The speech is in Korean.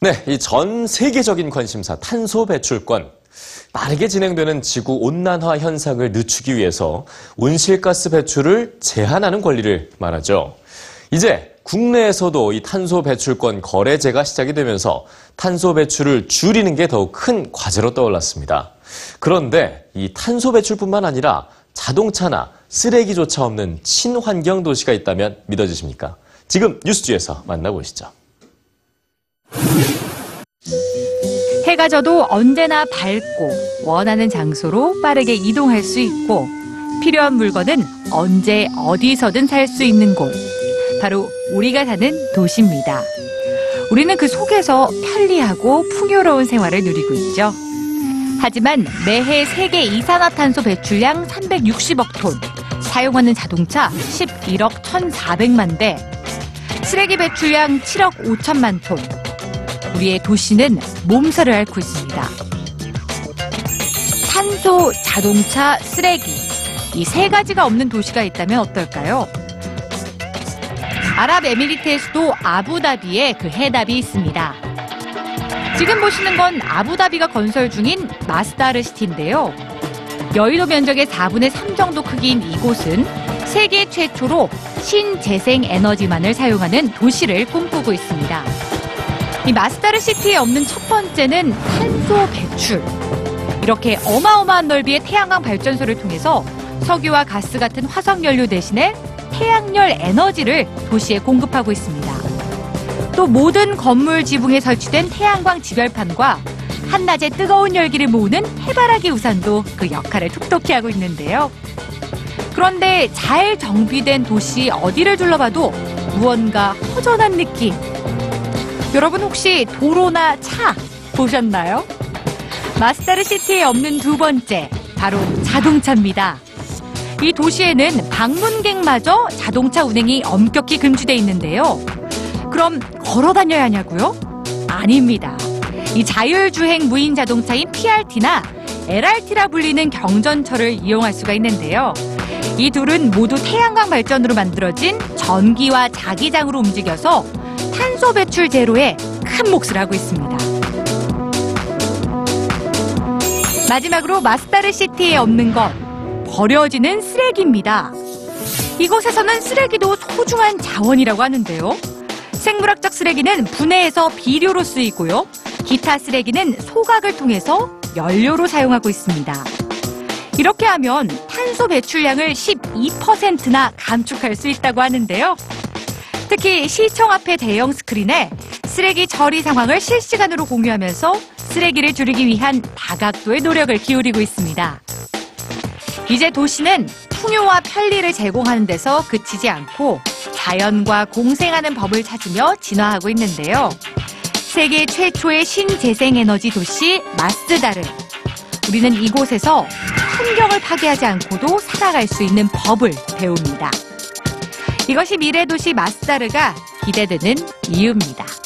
네, 이 전 세계적인 관심사 탄소 배출권. 빠르게 진행되는 지구 온난화 현상을 늦추기 위해서 온실가스 배출을 제한하는 권리를 말하죠. 이제 국내에서도 이 탄소 배출권 거래제가 시작이 되면서 탄소 배출을 줄이는 게 더욱 큰 과제로 떠올랐습니다. 그런데 이 탄소 배출뿐만 아니라 자동차나 쓰레기조차 없는 친환경 도시가 있다면 믿어지십니까? 지금 뉴스주에서 만나보시죠. 해가 져도 언제나 밝고 원하는 장소로 빠르게 이동할 수 있고 필요한 물건은 언제 어디서든 살 수 있는 곳. 바로 우리가 사는 도시입니다. 우리는 그 속에서 편리하고 풍요로운 생활을 누리고 있죠. 하지만 매해 세계 이산화탄소 배출량 360억 톤, 사용하는 자동차 11억 1,400만 대, 쓰레기 배출량 7억 5천만 톤, 우리의 도시는 몸살을 앓고 있습니다. 탄소, 자동차, 쓰레기. 이 세 가지가 없는 도시가 있다면 어떨까요? 아랍에미리트의 수도 아부다비에 그 해답이 있습니다. 지금 보시는 건 아부다비가 건설 중인 마스다르 시티인데요. 여의도 면적의 4분의 3 정도 크기인 이곳은 세계 최초로 신재생 에너지만을 사용하는 도시를 꿈꾸고 있습니다. 이 마스다르 시티에 없는 첫 번째는 탄소 배출. 이렇게 어마어마한 넓이의 태양광 발전소를 통해서 석유와 가스 같은 화석 연료 대신에 태양열 에너지를 도시에 공급하고 있습니다. 또 모든 건물 지붕에 설치된 태양광 지별판과 한낮에 뜨거운 열기를 모으는 해바라기 우산도 그 역할을 톡톡히 하고 있는데요. 그런데 잘 정비된 도시 어디를 둘러봐도 무언가 허전한 느낌. 여러분 혹시 도로나 차 보셨나요? 마스다르 시티에 없는 두 번째, 바로 자동차입니다. 이 도시에는 방문객마저 자동차 운행이 엄격히 금지돼 있는데요. 그럼 걸어 다녀야 하냐고요? 아닙니다. 이 자율주행 무인 자동차인 PRT나 LRT라 불리는 경전철을 이용할 수가 있는데요. 이 둘은 모두 태양광 발전으로 만들어진 전기와 자기장으로 움직여서 탄소 배출 제로에 큰 몫을 하고 있습니다. 마지막으로 마스다르 시티에 없는 것, 버려지는 쓰레기입니다. 이곳에서는 쓰레기도 소중한 자원이라고 하는데요. 생물학적 쓰레기는 분해해서 비료로 쓰이고요. 기타 쓰레기는 소각을 통해서 연료로 사용하고 있습니다. 이렇게 하면 탄소 배출량을 12%나 감축할 수 있다고 하는데요. 특히 시청 앞의 대형 스크린에 쓰레기 처리 상황을 실시간으로 공유하면서 쓰레기를 줄이기 위한 다각도의 노력을 기울이고 있습니다. 이제 도시는 풍요와 편리를 제공하는 데서 그치지 않고 자연과 공생하는 법을 찾으며 진화하고 있는데요. 세계 최초의 신재생에너지 도시 마스다르. 우리는 이곳에서 환경을 파괴하지 않고도 살아갈 수 있는 법을 배웁니다. 이것이 미래 도시 마스다르가 기대되는 이유입니다.